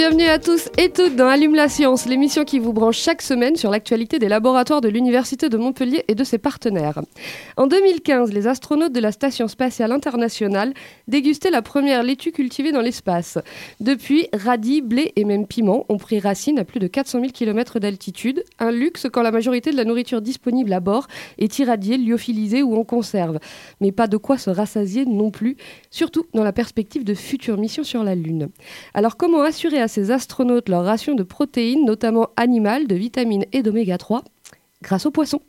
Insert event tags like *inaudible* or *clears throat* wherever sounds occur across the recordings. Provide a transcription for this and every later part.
Bienvenue à tous et toutes dans Allume la science, l'émission qui vous branche chaque semaine sur l'actualité des laboratoires de l'Université de Montpellier et de ses partenaires. En 2015, les astronautes de la Station spatiale internationale dégustaient la première laitue cultivée dans l'espace. Depuis, radis, blé et même piment ont pris racine à plus de 400 000 km d'altitude, un luxe quand la majorité de la nourriture disponible à bord est irradiée, lyophilisée ou en conserve. Mais pas de quoi se rassasier non plus, surtout dans la perspective de futures missions sur la Lune. Alors comment assurer à ces astronautes leur ration de protéines, notamment animales, de vitamines et d'oméga 3 Grâce aux poissons.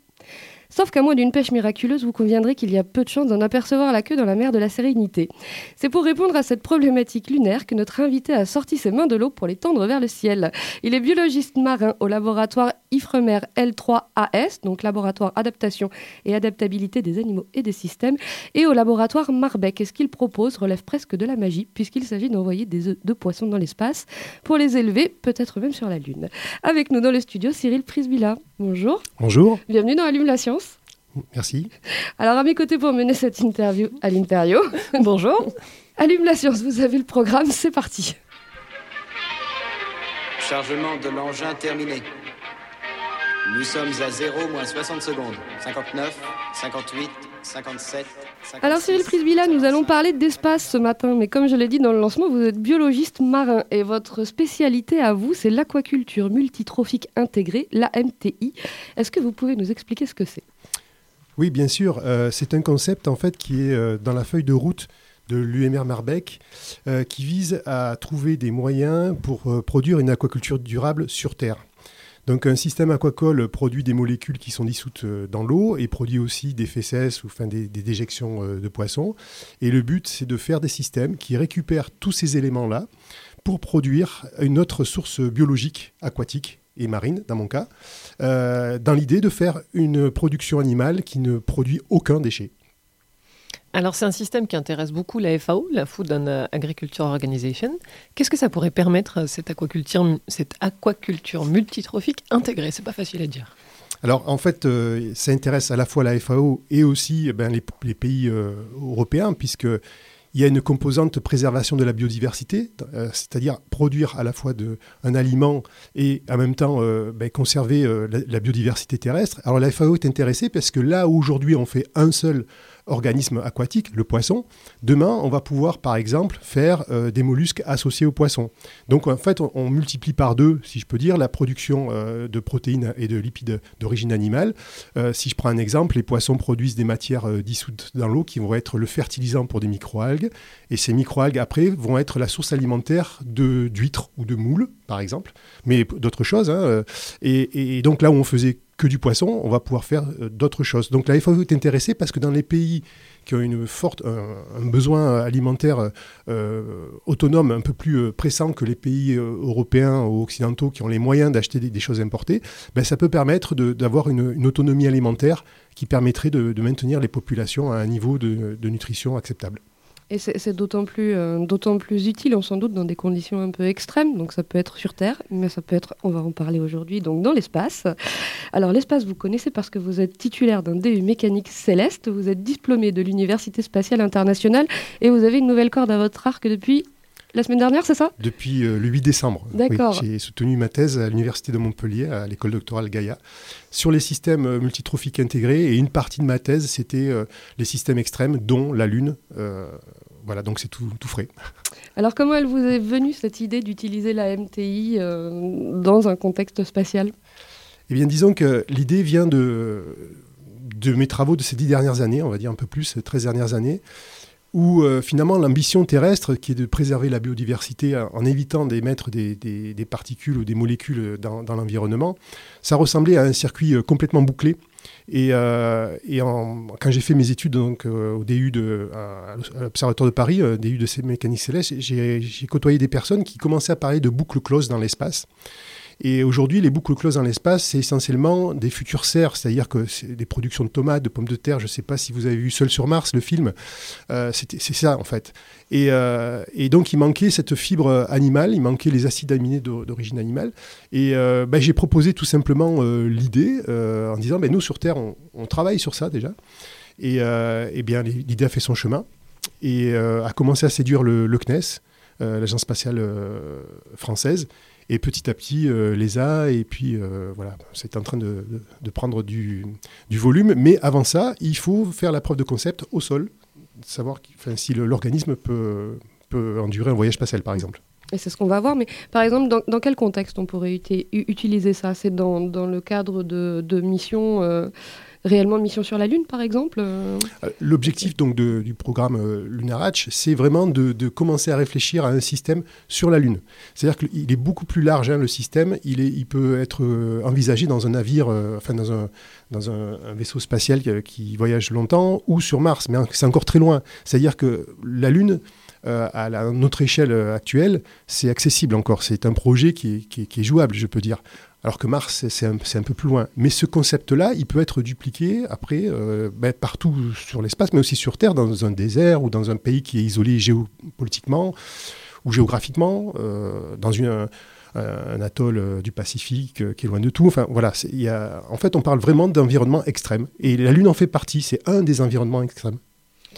Sauf qu'à moins d'une pêche miraculeuse, vous conviendrez qu'il y a peu de chances d'en apercevoir la queue dans la mer de la Sérénité. C'est pour répondre à cette problématique lunaire que notre invité a sorti ses mains de l'eau pour les tendre vers le ciel. Il est biologiste marin au laboratoire Ifremer L3AS, donc laboratoire adaptation et adaptabilité des animaux et des systèmes, et au laboratoire Marbec. Et ce qu'il propose relève presque de la magie, puisqu'il s'agit d'envoyer des œufs de poissons dans l'espace pour les élever, peut-être même sur la Lune. Avec nous dans le studio, Cyril Prisbilla. Bonjour. Bonjour. Bienvenue dans Allume la Science. Merci. Alors, à mes côtés pour mener cette interview à l'Imperio. *laughs* Bonjour. Allume la science, vous avez le programme, c'est parti. Chargement de l'engin terminé. Nous sommes à 0 moins 60 secondes. 59, 58, 57. 56. Alors, Cyril Prisbilla, nous allons parler d'espace ce matin, mais comme je l'ai dit dans le lancement, vous êtes biologiste marin et votre spécialité à vous, c'est l'aquaculture multitrophique intégrée, l'AMTI. Est-ce que vous pouvez nous expliquer ce que c'est? Oui, bien sûr. euh, c'est un concept en fait qui est euh, dans la feuille de route de l'UMR Marbec, euh, qui vise à trouver des moyens pour euh, produire une aquaculture durable sur Terre. Donc un système aquacole produit des molécules qui sont dissoutes euh, dans l'eau et produit aussi des fesses ou des déjections euh, de poissons. Et le but, c'est de faire des systèmes qui récupèrent tous ces éléments-là pour produire une autre source biologique aquatique et marine, dans mon cas, euh, dans l'idée de faire une production animale qui ne produit aucun déchet. Alors c'est un système qui intéresse beaucoup la FAO, la Food and euh, Agriculture Organization. Qu'est-ce que ça pourrait permettre euh, cette aquaculture, cette aquaculture multitrophique intégrée? C'est pas facile à dire. Alors en fait, euh, ça intéresse à la fois la FAO et aussi eh ben, les, pays euh, européens, puisque il y a une composante préservation de la biodiversité, c'est-à-dire produire à la fois un aliment et en même temps ben, conserver la, la biodiversité terrestre. Alors la FAO est intéressée parce que là où aujourd'hui on fait un seul organisme aquatique, le poisson, demain on va pouvoir par exemple faire euh, des mollusques associés aux poissons. Donc en fait on, multiplie par deux, si je peux dire, la production euh, de protéines et de lipides d'origine animale. Euh, si je prends un exemple, les poissons produisent des matières dissoutes dans l'eau qui vont être le fertilisant pour des microalgues. Et ces microalgues, après, vont être la source alimentaire d'huîtres ou de moules, par exemple, mais d'autres choses. hein, Et, et donc là où on faisait que du poisson, on va pouvoir faire euh, d'autres choses. Donc la FAO est intéressée parce que dans les pays qui ont un, besoin alimentaire euh, autonome un peu plus euh, pressant que les pays euh, européens ou occidentaux qui ont les moyens d'acheter des, choses importées, ben, ça peut permettre d'avoir une, autonomie alimentaire qui permettrait de, maintenir les populations à un niveau de nutrition acceptable. Et c'est c'est d'autant plus, euh, d'autant plus utile, on s'en doute, dans des conditions un peu extrêmes. Donc ça peut être sur Terre, mais ça peut être, on va en parler aujourd'hui, donc dans l'espace. Alors l'espace, vous connaissez parce que vous êtes titulaire d'un DU mécanique céleste, vous êtes diplômé de l'Université spatiale internationale et vous avez une nouvelle corde à votre arc depuis la semaine dernière, c'est ça? Depuis euh, le 8 décembre, oui, D'accord. j'ai soutenu ma thèse à l'Université de Montpellier, à l'école doctorale Gaïa, sur les systèmes euh, multitrophiques intégrés. Et une partie de ma thèse, c'était euh, les systèmes extrêmes, dont la Lune. Voilà, donc c'est tout, tout frais. Alors comment elle vous est venue cette idée d'utiliser la MTI euh, dans un contexte spatial? Eh bien, disons que l'idée vient de, de mes travaux de ces dix dernières années, on va dire un peu plus, 13 dernières années, où euh, finalement l'ambition terrestre, qui est de préserver la biodiversité en, en évitant d'émettre des, des- des particules ou des molécules dans, dans l'environnement, ça ressemblait à un circuit euh, complètement bouclé Et, euh, et en- quand j'ai fait mes études donc, euh, au DU de, à, l'Observatoire de Paris, euh, DU de mécanique céleste, j'ai côtoyé des personnes qui commençaient à parler de boucles closes dans l'espace. Et aujourd'hui, les boucles closes dans l'espace, c'est essentiellement des futures serres, c'est-à-dire que c'est des productions de tomates, de pommes de terre. Je ne sais pas si vous avez vu Seul sur Mars, le film. Euh, c'est ça, en fait. Et, euh, et donc, il manquait cette fibre animale, il manquait les acides aminés d'o- d'origine animale. Et euh, ben, j'ai proposé tout simplement euh, l'idée en disant ben, nous, sur Terre, on, travaille sur ça déjà. Et, eh bien, l'idée a fait son chemin et a commencé à séduire le, CNES, l'agence spatiale française. Et petit à petit, euh, les a, et puis euh, voilà, c'est en train de, de- prendre du, du volume. Mais avant ça, il faut faire la preuve de concept au sol, savoir si l'organisme peut, peut endurer un voyage spatial, par exemple. Et c'est ce qu'on va voir. Mais par exemple, dans, quel contexte on pourrait utiliser ça? C'est dans, dans le cadre de, de missions, euh, réellement de missions sur la Lune, par exemple euh Euh, L'objectif donc du programme euh, Lunarach, c'est vraiment de, commencer à réfléchir à un système sur la Lune. C'est-à-dire qu'il est beaucoup plus large, hein, le système. Il, peut être envisagé dans un navire, enfin dans un, vaisseau spatial qui, voyage longtemps, ou sur Mars, mais c'est encore très loin. C'est-à-dire que la Lune, à notre échelle actuelle, c'est accessible encore. C'est un projet qui est jouable, je peux dire. Alors que Mars, c'est- un, un peu plus loin. Mais ce concept-là, il peut être dupliqué après euh, ben, partout sur l'espace, mais aussi sur Terre, dans un désert ou dans un pays qui est isolé géopolitiquement ou géographiquement, euh, dans un, atoll euh, du Pacifique qui est loin de tout. Enfin, voilà, en fait, on parle vraiment d'environnement extrême. Et la Lune en fait partie. C'est un des environnements extrêmes.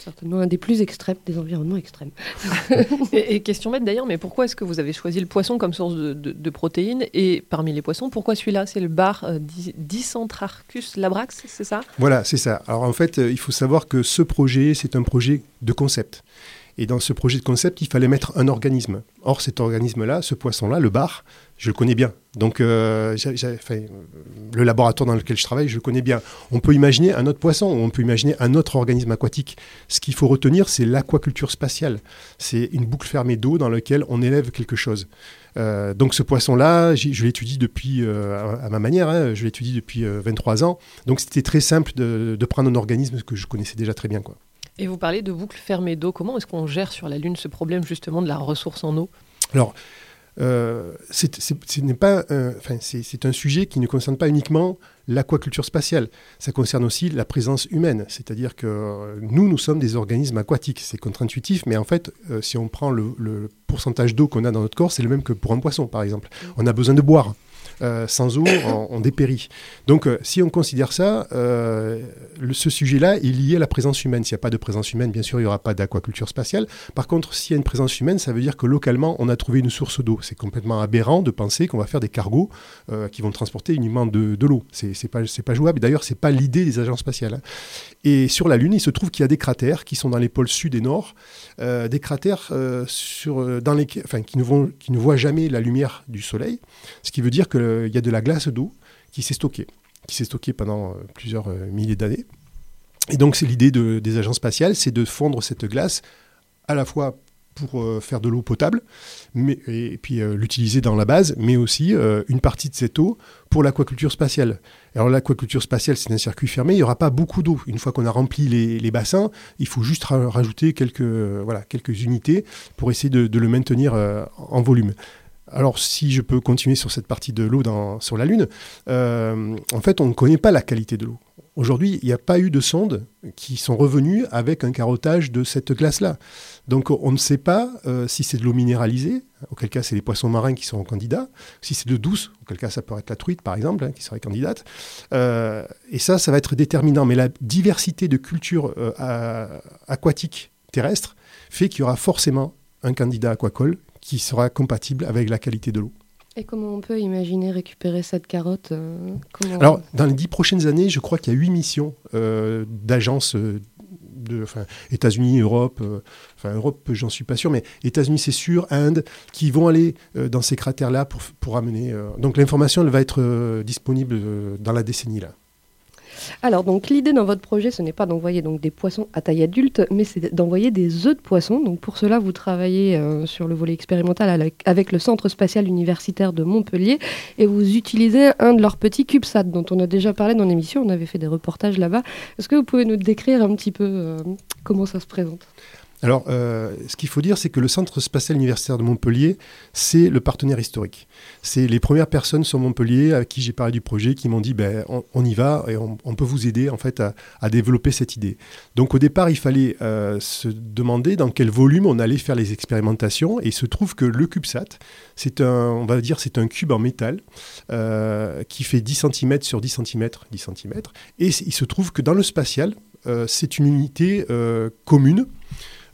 Certainement un des plus extrêmes, des environnements extrêmes. *laughs* Et, et question bête d'ailleurs, mais pourquoi est-ce que vous avez choisi le poisson comme source de, de- de protéines Et parmi les poissons, pourquoi celui-là? C'est le bar euh, Di- Dicentrarchus labrax, c'est ça? Voilà, c'est ça. Alors en fait, euh, il faut savoir que ce projet, c'est un projet de concept. Et dans ce projet de concept, il fallait mettre un organisme. Or, cet organisme-là, ce poisson-là, le bar, je le connais bien. Donc, euh, le laboratoire dans lequel je travaille, je le connais bien. On peut imaginer un autre poisson, on peut imaginer un autre organisme aquatique. Ce qu'il faut retenir, c'est l'aquaculture spatiale. C'est une boucle fermée d'eau dans laquelle on élève quelque chose. Euh, donc, ce poisson-là, je l'étudie depuis, euh, à, ma manière, hein, je l'étudie depuis euh, 23 ans. Donc, c'était très simple de, de prendre un organisme que je connaissais déjà très bien. Quoi. Et vous parlez de boucles fermées d'eau. Comment est-ce qu'on gère sur la Lune ce problème justement de la ressource en eau? Alors, euh, c'est- c'est un- sujet qui ne concerne pas uniquement l'aquaculture spatiale. Ça concerne aussi la présence humaine. C'est-à-dire que euh, nous, nous sommes des organismes aquatiques. C'est contre-intuitif, mais en fait, euh, si on prend le, le pourcentage d'eau qu'on a dans notre corps, c'est le même que pour un poisson, par exemple. On a besoin de boire. Euh, sans eau, on, on dépérit. Donc, euh, si on considère ça, euh, ce sujet-là est lié à la présence humaine. S'il n'y a pas de présence humaine, bien sûr, il n'y aura pas d'aquaculture spatiale. Par contre, s'il y a une présence humaine, ça veut dire que localement, on a trouvé une source d'eau. C'est complètement aberrant de penser qu'on va faire des cargos qui vont transporter uniquement de, l'eau. C'est c'est pas, jouable. D'ailleurs, c'est pas l'idée des agences spatiales. hein. Et sur la Lune, il se trouve qu'il y a des cratères qui sont dans les pôles sud et nord, des cratères dans les, qui, ne qui ne voient jamais la lumière du Soleil, ce qui veut dire qu'il y a de la glace d'eau qui s'est stockée, qui s'est stockée pendant euh, plusieurs euh, milliers d'années. Et donc, c'est l'idée de- des agences spatiales, c'est de fondre cette glace à la fois pour euh, faire de l'eau potable, mais, et, puis euh, l'utiliser dans la base, mais aussi euh, une partie de cette eau pour l'aquaculture spatiale. Alors l'aquaculture spatiale, c'est un circuit fermé, il n'y aura pas beaucoup d'eau. Une fois qu'on a rempli les, bassins, il faut juste ra- rajouter quelques, euh, voilà, quelques unités pour essayer de, le maintenir euh, en volume. Alors, si je peux continuer sur cette partie de l'eau sur la Lune, euh, en fait, on ne connaît pas la qualité de l'eau. Aujourd'hui, il n'y a pas eu de sondes qui sont revenues avec un carottage de cette glace-là. Donc, on ne sait pas euh, si c'est de l'eau minéralisée, auquel cas c'est les poissons marins qui sont candidats, si c'est de douce, auquel cas ça peut être la truite, par exemple, hein, qui serait candidate. Euh, et ça, ça va être déterminant. Mais la diversité de cultures aquatiques terrestres fait qu'il y aura forcément un candidat aquacole qui sera compatible avec la qualité de l'eau. Et comment on peut imaginer récupérer cette carotte euh, Alors, dans les dix prochaines années, je crois qu'il y a huit missions euh, d'agences euh, enfin, États-Unis, Europe, enfin Europe, j'en suis pas sûr, mais États-Unis, c'est sûr, Inde, qui vont aller dans ces cratères-là pour, pour amener. donc, l'information, elle va être disponible dans la décennie là. Alors, donc, l'idée dans votre projet, ce n'est pas d'envoyer donc des poissons à taille adulte, mais c'est d'envoyer des œufs de poissons. Donc, pour cela, vous travaillez euh, sur le volet expérimental avec, le Centre spatial universitaire de Montpellier et vous utilisez un de leurs petits CubeSat dont on a déjà parlé dans l'émission. On avait fait des reportages là-bas. Est-ce que vous pouvez nous décrire un petit peu euh, comment ça se présente? Alors, euh, ce qu'il faut dire, c'est que le Centre spatial universitaire de Montpellier, c'est le partenaire historique. C'est les premières personnes sur Montpellier à qui j'ai parlé du projet qui m'ont dit ben, on, y va et on, peut vous aider en fait à, développer cette idée. Donc au départ, il fallait euh, se demander dans quel volume on allait faire les expérimentations et il se trouve que le CubeSat, c'est un, on va dire, c'est un cube en métal euh, qui fait 10 cm sur 10 cm, 10 cm. Et il se trouve que dans le spatial, c'est une unité commune.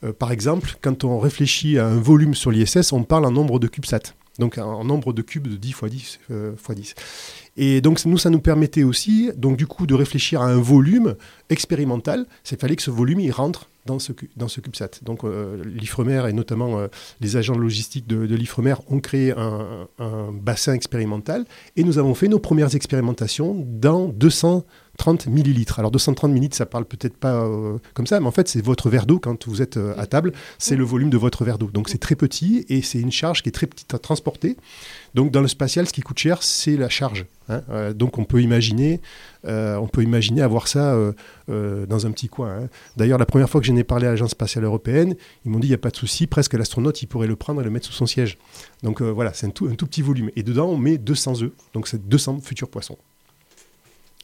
Euh, par exemple, quand on réfléchit à un volume sur l'ISS, on parle en nombre de CubeSat. Donc en nombre de cubes de 10 x 10 euh, x 10. Et donc nous, ça nous permettait aussi, donc du coup, de réfléchir à un volume expérimental. Il fallait que ce volume, il rentre dans ce, dans ce CubeSat. Donc euh, l'IFREMER et notamment euh, les agents logistiques de, l'IFREMER ont créé un, un bassin expérimental et nous avons fait nos premières expérimentations dans 230 millilitres. Alors 230 millilitres, ça parle peut-être pas euh, comme ça, mais en fait c'est votre verre d'eau quand vous êtes euh, à table, c'est le volume de votre verre d'eau. Donc c'est très petit et c'est une charge qui est très petite à transporter. Donc dans le spatial, ce qui coûte cher, c'est la charge. hein. Euh, donc on peut imaginer, on peut imaginer avoir ça dans un petit coin. hein. D'ailleurs, la première fois que j'en ai parlé à l'Agence spatiale européenne, ils m'ont dit il n'y a pas de souci, presque l'astronaute il pourrait le prendre et le mettre sous son siège. Donc voilà, c'est un tout, un tout petit volume. Et dedans, on met 200 œufs, donc c'est 200 futurs poissons.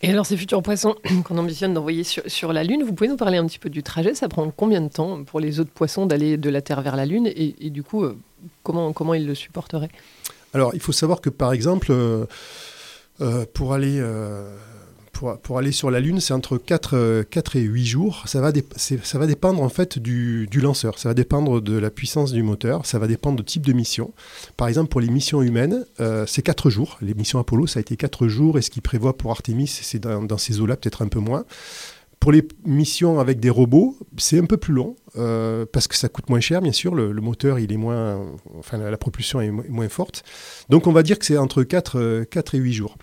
Et alors, ces futurs poissons *clears throat* qu'on ambitionne d'envoyer sur, la Lune, vous pouvez nous parler un petit peu du trajet? Ça prend combien de temps pour les autres poissons d'aller de la Terre vers la Lune? Et, du coup, euh, comment, comment ils le supporteraient? Alors, il faut savoir que par exemple, euh, euh, pour, aller, pour, aller sur la Lune, c'est entre 4, euh, 4 et 8 jours. Ça va, ça va dépendre en fait du, lanceur. Ça va dépendre de la puissance du moteur. Ça va dépendre du type de mission. Par exemple, pour les missions humaines, euh, c'est 4 jours. Les missions Apollo, ça a été 4 jours. Et ce qu'ils prévoient pour Artemis, c'est dans, ces eaux-là, peut-être un peu moins. Pour les missions avec des robots, c'est un peu plus long euh, parce que ça coûte moins cher, bien sûr. Le, moteur, il est moins, enfin, la, propulsion est mo- moins forte. Donc, on va dire que c'est entre 4, euh, 4 et 8 jours.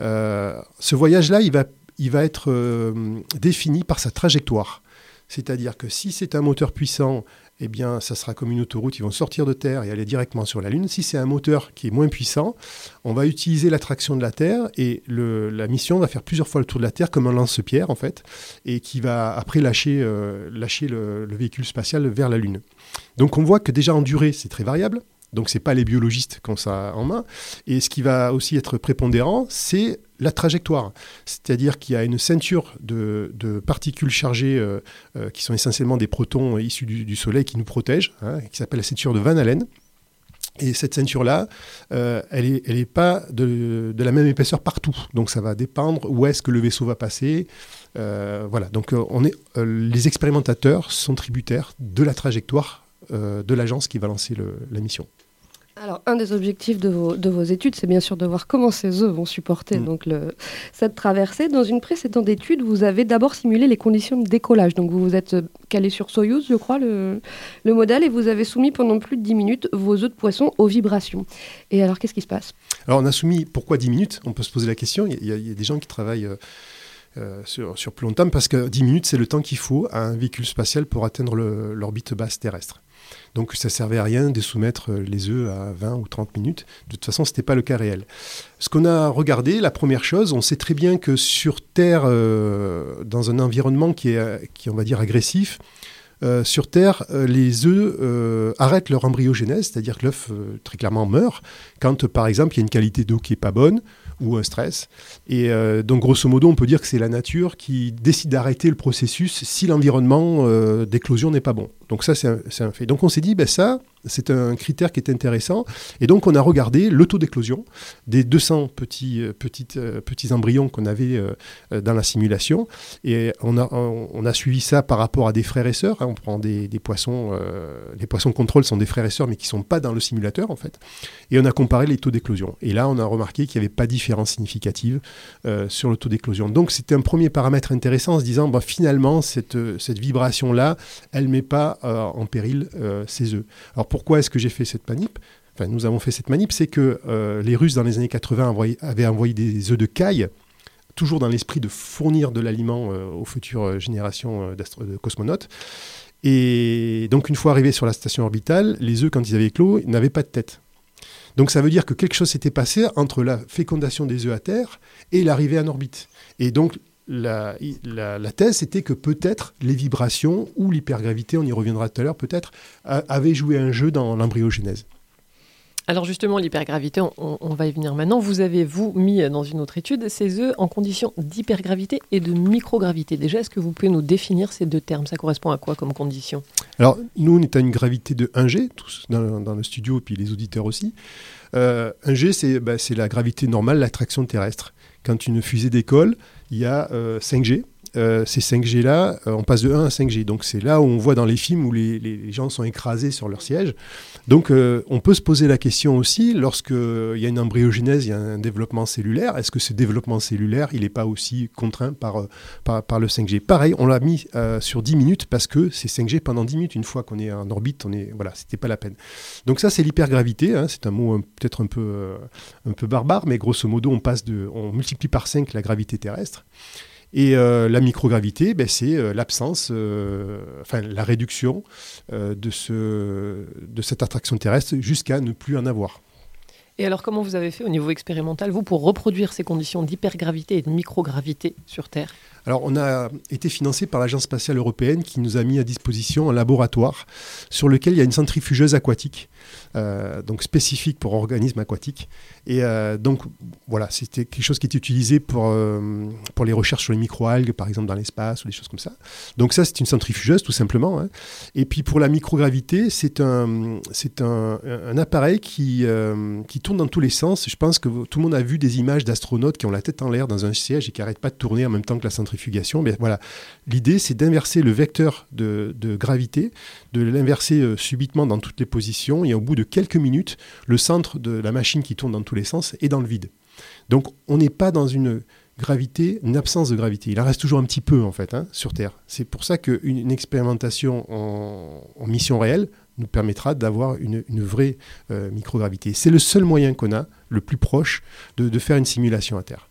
Euh, ce voyage-là, il va, il va être euh, défini par sa trajectoire. C'est-à-dire que si c'est un moteur puissant, eh bien, ça sera comme une autoroute, ils vont sortir de Terre et aller directement sur la Lune. Si c'est un moteur qui est moins puissant, on va utiliser l'attraction de la Terre et la mission va faire plusieurs fois le tour de la Terre comme un lance-pierre, en fait, et qui va après lâcher, euh, lâcher le véhicule spatial vers la Lune. Donc on voit que déjà en durée, c'est très variable. Donc c'est pas les biologistes qui ont ça en main. Et ce qui va aussi être prépondérant, c'est la trajectoire. C'est-à-dire qu'il y a une ceinture de, particules chargées euh, euh, qui sont essentiellement des protons issus du, Soleil qui nous protègent, hein, qui s'appelle la ceinture de Van Allen. Et cette ceinture-là, euh, elle n'est est pas de, la même épaisseur partout. Donc ça va dépendre où est-ce que le vaisseau va passer. Voilà. Donc les expérimentateurs sont tributaires de la trajectoire de l'agence qui va lancer le- la mission. Alors, un des objectifs de vos, de vos études, c'est bien sûr de voir comment ces œufs vont supporter Mm. donc le, cette traversée. Dans une précédente étude, vous avez d'abord simulé les conditions de décollage. Donc, vous vous êtes euh, calé sur Soyuz, je crois, le, le modèle, et vous avez soumis pendant plus de 10 minutes vos œufs de poisson aux vibrations. Et alors, qu'est-ce qui se passe? Alors on a soumis pourquoi 10 minutes? On peut se poser la question. Il y a, il y a des gens qui travaillent euh, euh, sur, sur plus longtemps parce que 10 minutes, c'est le temps qu'il faut à un véhicule spatial pour atteindre l'orbite basse terrestre. Donc ça servait à rien de soumettre les œufs à 20 ou 30 minutes. De toute façon, ce n'était pas le cas réel. Ce qu'on a regardé, la première chose, on sait très bien que sur Terre, euh, dans un environnement qui est, qui on va dire, agressif, euh, sur Terre, euh, les œufs arrêtent leur embryogénèse, c'est-à-dire que l'œuf très clairement meurt quand, par exemple, il y a une qualité d'eau qui est pas bonne ou un stress. Et donc, grosso modo, on peut dire que c'est la nature qui décide d'arrêter le processus si l'environnement d'éclosion n'est pas bon. Donc ça, c'est un, fait. Donc on s'est dit, ben ça, c'est un critère qui est intéressant. Et donc on a regardé le taux d'éclosion des 200 petits, euh, euh, petits embryons qu'on avait euh, dans la simulation. Et on a, on, a suivi ça par rapport à des frères et sœurs. hein. On prend des, des poissons, les poissons contrôle sont des frères et sœurs, mais qui ne sont pas dans le simulateur en fait. Et on a comparé les taux d'éclosion. Et là, on a remarqué qu'il n'y avait pas de différence significative sur le taux d'éclosion. Donc c'était un premier paramètre intéressant en se disant, bah, finalement, cette, cette vibration-là, elle ne met pas en péril euh, ses œufs. Alors pourquoi est-ce que j'ai fait cette manip? Enfin, nous avons fait cette manip, c'est que euh, les Russes, dans les années 80, envoyé- avaient envoyé des œufs de caille toujours dans l'esprit de fournir de l'aliment euh, aux futures générations euh, de cosmonautes. Et donc, une fois arrivés sur la station orbitale, les œufs, quand ils avaient éclos, n'avaient pas de tête. Donc, ça veut dire que quelque chose s'était passé entre la fécondation des œufs à terre et l'arrivée en orbite. Et donc, la, la- la thèse, c'était que peut-être les vibrations ou l'hypergravité, on y reviendra tout à l'heure peut-être, avaient joué un jeu dans l'embryogenèse. Alors justement, l'hypergravité, on, va y venir maintenant. Vous avez, vous, mis dans une autre étude ces œufs en conditions d'hypergravité et de microgravité. Déjà, est-ce que vous pouvez nous définir ces deux termes? Ça correspond à quoi comme condition? Alors, nous, on est à une gravité de 1G, tous dans, dans le studio, puis les auditeurs aussi. Euh, 1G, c'est bah, c'est la gravité normale, l'attraction terrestre. Quand une fusée décolle, il y a euh, 5G. Euh, ces 5G-là, euh, on passe de 1 à 5G. Donc, c'est là où on voit dans les films où les, gens sont écrasés sur leur siège. Donc, euh, on peut se poser la question aussi, lorsqu'il y a une embryogénèse, il y a un développement cellulaire, est-ce que ce développement cellulaire, il n'est pas aussi contraint par, par, le 5G Pareil, on l'a mis sur 10 minutes parce que c'est 5G pendant 10 minutes. Une fois qu'on est en orbite, on est, voilà, c'était pas la peine. Donc ça, c'est l'hypergravité. hein. c'est un mot peut-être un peu, un peu barbare, mais grosso modo, on passe de, on multiplie par 5 la gravité terrestre. Et euh, la microgravité, ben, c'est euh, l'absence, euh, enfin la réduction de, ce, de cette attraction terrestre jusqu'à ne plus en avoir. Et alors, comment vous avez fait au niveau expérimental, vous, pour reproduire ces conditions d'hypergravité et de microgravité sur Terre? Alors, on a été financé par l'Agence spatiale européenne qui nous a mis à disposition un laboratoire sur lequel il y a une centrifugeuse aquatique, euh, donc spécifique pour organismes aquatiques. Et euh, donc, voilà, c'était quelque chose qui était utilisé pour, euh, pour les recherches sur les microalgues, par exemple, dans l'espace ou des choses comme ça. Donc, ça, c'est une centrifugeuse, tout simplement. hein. Et puis, pour la microgravité, c'est un, c'est un, un appareil qui, qui tourne dans tous les sens. Je pense que tout le monde a vu des images d'astronautes qui ont la tête en l'air dans un siège et qui n'arrêtent pas de tourner en même temps que la l'idée, c'est d'inverser le vecteur de, de gravité, de l'inverser euh, subitement dans toutes les positions. Et au bout de quelques minutes, le centre de la machine qui tourne dans tous les sens est dans le vide. Donc, on n'est pas dans une gravité, une absence de gravité. Il en reste toujours un petit peu, en fait, hein, sur Terre. C'est pour ça qu'une une expérimentation en, mission réelle nous permettra d'avoir une, vraie euh, microgravité. C'est le seul moyen qu'on a, le plus proche, de faire une simulation à Terre.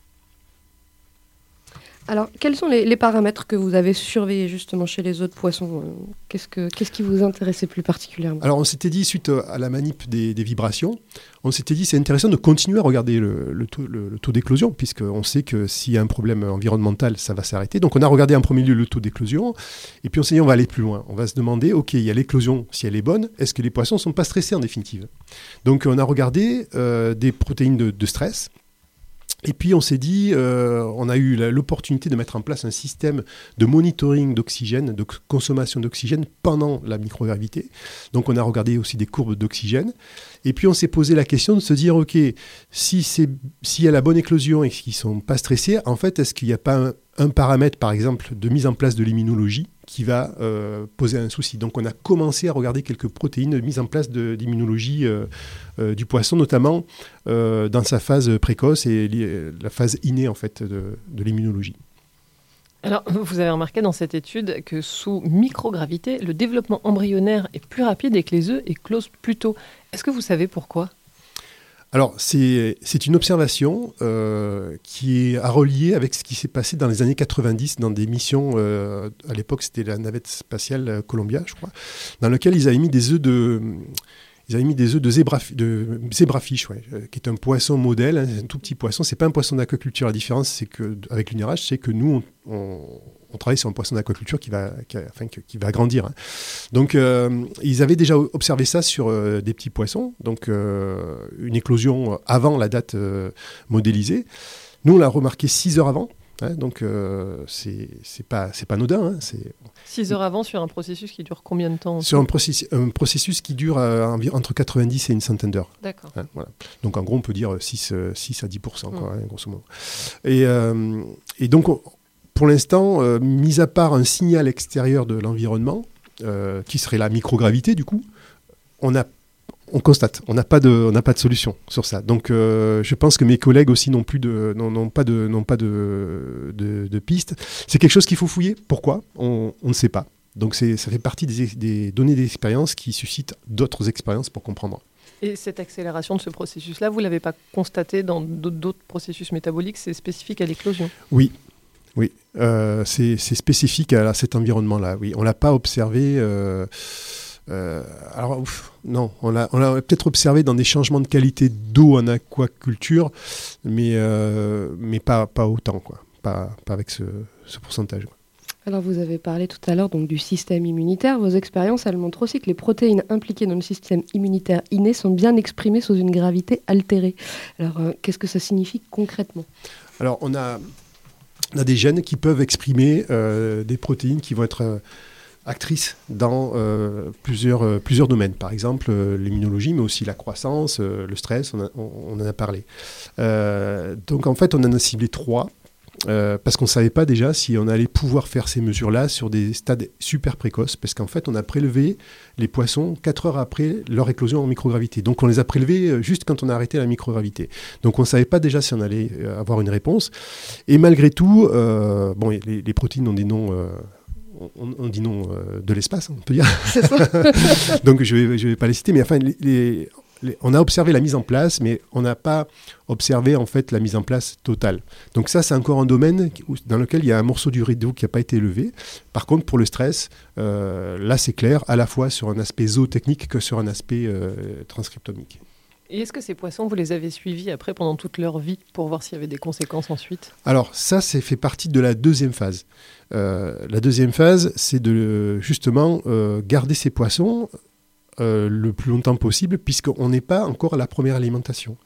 Alors, quels sont les, paramètres que vous avez surveillés justement chez les autres poissons euh, Qu'est-ce que- qui vous intéressait plus particulièrement? Alors on s'était dit, suite à la manip des, vibrations, on s'était dit c'est intéressant de continuer à regarder le, taux, le- le taux d'éclosion, puisqu'on sait que s'il y a un problème environnemental, ça va s'arrêter. Donc on a regardé en premier lieu le taux d'éclosion, et puis on s'est dit on va aller plus loin. On va se demander, ok, il y a l'éclosion, si elle est bonne, est-ce que les poissons ne sont pas stressés en définitive? Donc on a regardé euh, des protéines de stress. Et puis on s'est dit, euh, on a eu l'opportunité de mettre en place un système de monitoring d'oxygène, de consommation d'oxygène pendant la microgravité. Donc on a regardé aussi des courbes d'oxygène. Et puis on s'est posé la question de se dire, ok, si c'est s'il y a la bonne éclosion et qu'ils sont pas stressés, en fait, est-ce qu'il n'y a pas un paramètre, par exemple, de mise en place de l'immunologie qui va euh, poser un souci. Donc on a commencé à regarder quelques protéines de mise en place de- d'immunologie euh, euh, du poisson, notamment euh, dans sa phase précoce et li- la phase innée en fait de, de l'immunologie. Alors, vous avez remarqué dans cette étude que sous microgravité, le développement embryonnaire est plus rapide et que les œufs éclosent plus tôt. Est-ce que vous savez pourquoi? Alors, c'est une observation euh, qui est à relier avec ce qui s'est passé dans les années 90 dans des missions. euh, à l'époque, c'était la navette spatiale euh, Columbia, je crois, dans lequel ils avaient mis des œufs de. Ils œufs de, zébraf- de zébrafiche, ouais, qui est un poisson modèle, hein, un tout petit poisson. C'est pas un poisson d'aquaculture. La différence, c'est que avec l'unérage, c'est que nous, on- on travaille sur un poisson d'aquaculture qui va, qui, enfin, va grandir. hein. Donc, euh, ils avaient déjà observé ça sur euh, des petits poissons, donc euh, une éclosion avant la date modélisée. Nous, on l'a remarqué 6 heures avant. hein, donc, c'est c'est pas, c'est pas anodin. hein, c'est Six heures avant sur un processus qui dure combien de temps sur un processus, un processus qui dure entre 90 et une centaine d'heures. D'accord. Hein, voilà. Donc en gros, on peut dire 6, euh, 6 à 10 quoi, hein, grosso modo. Et, et donc, on- pour l'instant, euh, mis à part un signal extérieur de l'environnement, euh, qui serait la microgravité, du coup, on a on constate, on n'a pas de, on n'a pas de solution sur ça. Donc, euh, je pense que mes collègues aussi n'ont plus de, n'ont pas de, n'ont pas de, de, de pistes. C'est quelque chose qu'il faut fouiller. Pourquoi? On, on ne sait pas. Donc, c'est, ça fait partie des, des données d'expérience qui suscitent d'autres expériences pour comprendre. Et cette accélération de ce processus-là, vous ne l'avez pas constaté dans d'autres processus métaboliques, c'est spécifique à l'éclosion? Oui, euh, c'est spécifique à cet environnement-là. Oui, on l'a pas observé. Euh, euh, alors non, on l'a peut-être observé dans des changements de qualité d'eau en aquaculture, mais mais pas pas autant quoi, pas pas avec ce, pourcentage. Alors vous avez parlé tout à l'heure donc du système immunitaire. Vos expériences elles montrent aussi que les protéines impliquées dans le système immunitaire inné sont bien exprimées sous une gravité altérée. Alors qu'est-ce que ça signifie concrètement? Alors on a on a des gènes qui peuvent exprimer euh, des protéines qui vont être euh, actrices dans euh, plusieurs, domaines. Par exemple, l'immunologie, mais aussi la croissance, le stress, on, en a parlé. donc en fait, on en a ciblé trois. Euh, parce qu'on ne savait pas déjà si on allait pouvoir faire ces mesures-là sur des stades super précoces, parce qu'en fait, on a prélevé les poissons 4 heures après leur éclosion en microgravité. Donc, on les a prélevés euh, juste quand on a arrêté la microgravité. Donc, on ne savait pas déjà si on allait euh, avoir une réponse. Et malgré tout, bon, les, protéines ont des noms. on, dit non de l'espace, on peut dire. *laughs* Donc je ne vais, je vais pas les citer, mais enfin, les, on a observé la mise en place, mais on n'a pas observé en fait la mise en place totale. Donc ça, c'est encore un domaine dans lequel il y a un morceau du rideau qui n'a pas été élevé. Par contre, pour le stress, euh, là, c'est clair, à la fois sur un aspect zootechnique que sur un aspect euh, transcriptomique. Et est-ce que ces poissons, vous les avez suivis après pendant toute leur vie pour voir s'il y avait des conséquences ensuite? Alors ça, c'est fait partie de la deuxième phase. Euh, la deuxième phase, c'est de justement garder ces poissons euh, le plus longtemps possible, puisqu'on n'est pas encore à la première alimentation.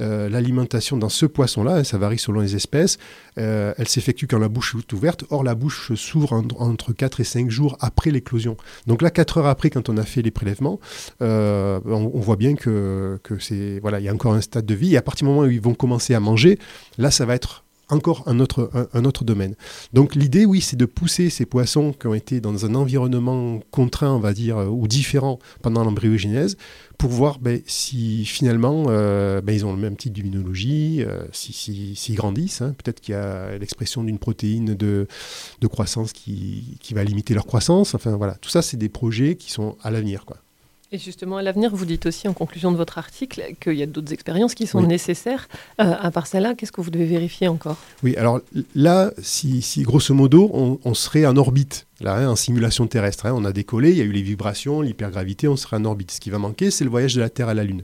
Euh, l'alimentation dans ce poisson-là, ça varie selon les espèces, euh, elle s'effectue quand la bouche est ouverte. Or, la bouche s'ouvre entre 4 et 5 jours après l'éclosion. Donc là, 4 heures après, quand on a fait les prélèvements, on, voit bien que, que c'est voilà, il y a encore un stade de vie. Et à partir du moment où ils vont commencer à manger, là, ça va être encore un autre, un, autre domaine. Donc l'idée, oui, c'est de pousser ces poissons qui ont été dans un environnement contraint, on va dire, euh, ou différent pendant l'embryogénèse, pour voir ben, si finalement euh, ben, ils ont le même type d'immunologie, euh, s'ils si, grandissent. Hein. Peut-être qu'il y a l'expression d'une protéine de, de croissance qui, qui, va limiter leur croissance. Enfin voilà, tout ça, c'est des projets qui sont à l'avenir. quoi. Et justement, à l'avenir, vous dites aussi en conclusion de votre article qu'il y a d'autres expériences qui sont nécessaires. Euh, à part celle-là, qu'est-ce que vous devez vérifier encore? Oui, alors là, si, si grosso modo, on serait en orbite Hein, en simulation terrestre, hein, on a décollé, il y a eu les vibrations, l'hypergravité, on serait en orbite. Ce qui va manquer, c'est le voyage de la Terre à la Lune.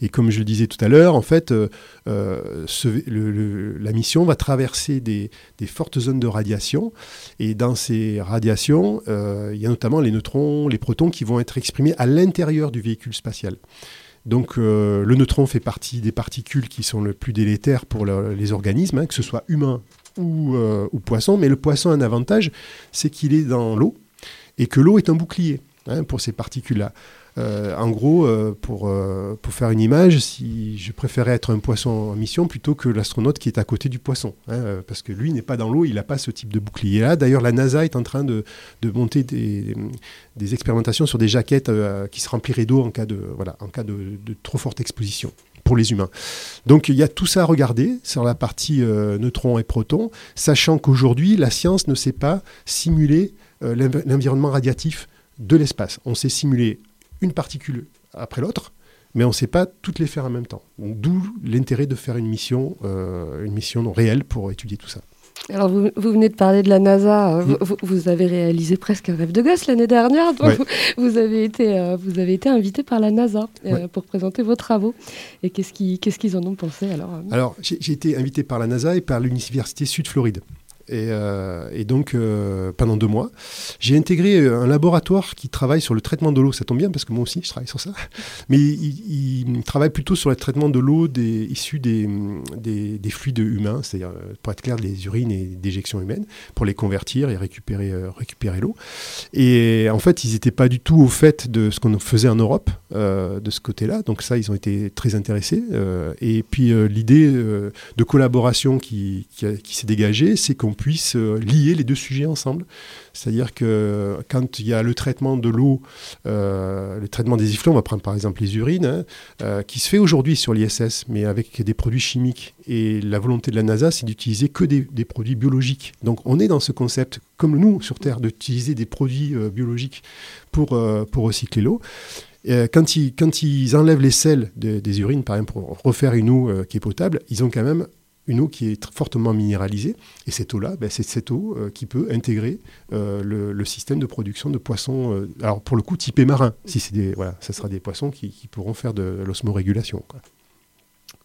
Et comme je le disais tout à l'heure, en fait, euh, euh, la mission va traverser des, fortes zones de radiation. Et dans ces radiations, euh, il y a notamment les neutrons, les protons qui vont être exprimés à l'intérieur du véhicule spatial. Donc le neutron fait partie des particules qui sont le plus délétères pour les organismes, hein, que ce soit euh, ou, poisson. Mais le poisson a un avantage, c'est qu'il est dans l'eau et que l'eau est un bouclier hein, pour ces particules-là. Euh, en gros, euh, pour, faire une image, si je préférais être un poisson en mission plutôt que l'astronaute qui est à côté du poisson, hein, parce que lui n'est pas dans l'eau, il n'a pas ce type de bouclier-là. D'ailleurs, la NASA est en train de, de monter des, des, expérimentations sur des jaquettes qui se rempliraient d'eau en cas, de, voilà, en de trop forte exposition les humains. Donc il y a tout ça à regarder sur la partie euh, neutrons et protons, sachant qu'aujourd'hui, la science ne sait pas simuler euh, l'environnement radiatif de l'espace. On sait simuler une particule après l'autre, mais on ne sait pas toutes les faire en même temps. D'où l'intérêt de faire une mission, euh, une mission réelle pour étudier tout ça. Alors, vous, venez de parler de la NASA. Euh, mm. Vous, avez réalisé presque un rêve de gosse l'année dernière. vous, avez été, euh, vous avez été invité par la NASA euh, pour présenter vos travaux. Et qu'est-ce qu'ils en ont pensé alors Alors, j'ai été invité par la NASA et par l'Université Sud-Floride. Euh, et, donc, euh, pendant deux mois, j'ai intégré un laboratoire qui travaille sur le traitement de l'eau. Ça tombe bien parce que moi aussi, je travaille sur ça. *laughs* Mais il, travaille plutôt sur le traitement de l'eau des, issus des, des, fluides humains, c'est-à-dire, euh, pour être clair, des urines et déjections humaines, pour les convertir et récupérer, récupérer l'eau. Et en fait, ils n'étaient pas du tout au fait de ce qu'on faisait en Europe, de ce côté-là. Donc ça, ils ont été très intéressés. et puis, l'idée de collaboration qui, qui, qui s'est dégagée, c'est qu'on puisse euh, lier les deux sujets ensemble. C'est-à-dire que quand il y a le traitement de l'eau, euh, le traitement des effluents, on va prendre par exemple les urines, hein, euh, qui se fait aujourd'hui sur l'ISS, mais avec des produits chimiques. Et la volonté de la NASA, c'est d'utiliser que des, produits biologiques. Donc on est dans ce concept, comme nous sur Terre, d'utiliser des produits biologiques pour, pour recycler l'eau. Quand, ils, quand ils enlèvent les sels de- des urines, par exemple, pour refaire une eau qui est potable, ils ont quand même une eau qui est fortement minéralisée. Et cette eau-là, ben, c'est cette eau euh, qui peut intégrer euh, le, le système de production de poissons. euh, alors, pour le coup, typés marins. Si c'est des, voilà, ça sera des poissons qui, qui pourront faire de l'osmorégulation. quoi.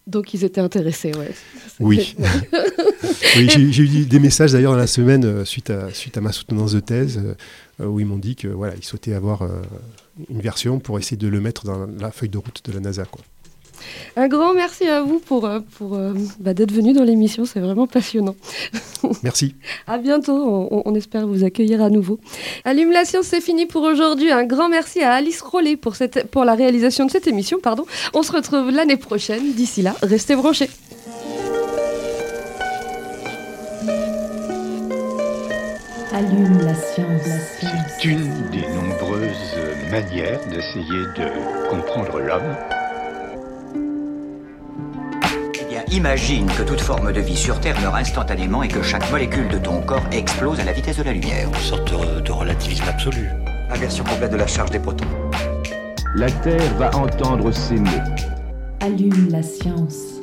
Donc ils étaient intéressés, ouais. Oui. *laughs* oui j'ai eu des messages d'ailleurs dans la semaine suite, à, suite à ma soutenance de thèse où ils m'ont dit que voilà, ils souhaitaient avoir une version pour essayer de le mettre dans la feuille de route de la NASA. Quoi. Un grand merci à vous pour, euh, pour euh, bah, d'être venu dans l'émission, c'est vraiment passionnant. *laughs* Merci. À bientôt, on, on espère vous accueillir à nouveau. Allume la science, c'est fini pour aujourd'hui. Un grand merci à Alice Rollet pour, cette, pour la réalisation de cette émission. Pardon. On se retrouve l'année prochaine. D'ici là, restez branchés. Allume la science. C'est une des nombreuses manières d'essayer de comprendre l'homme. Imagine que toute forme de vie sur Terre meurt instantanément et que chaque molécule de ton corps explose à la vitesse de la lumière. Une sorte de, de relativisme absolu. Inversion complète de la charge des protons. La Terre va entendre ces mots. Allume la science.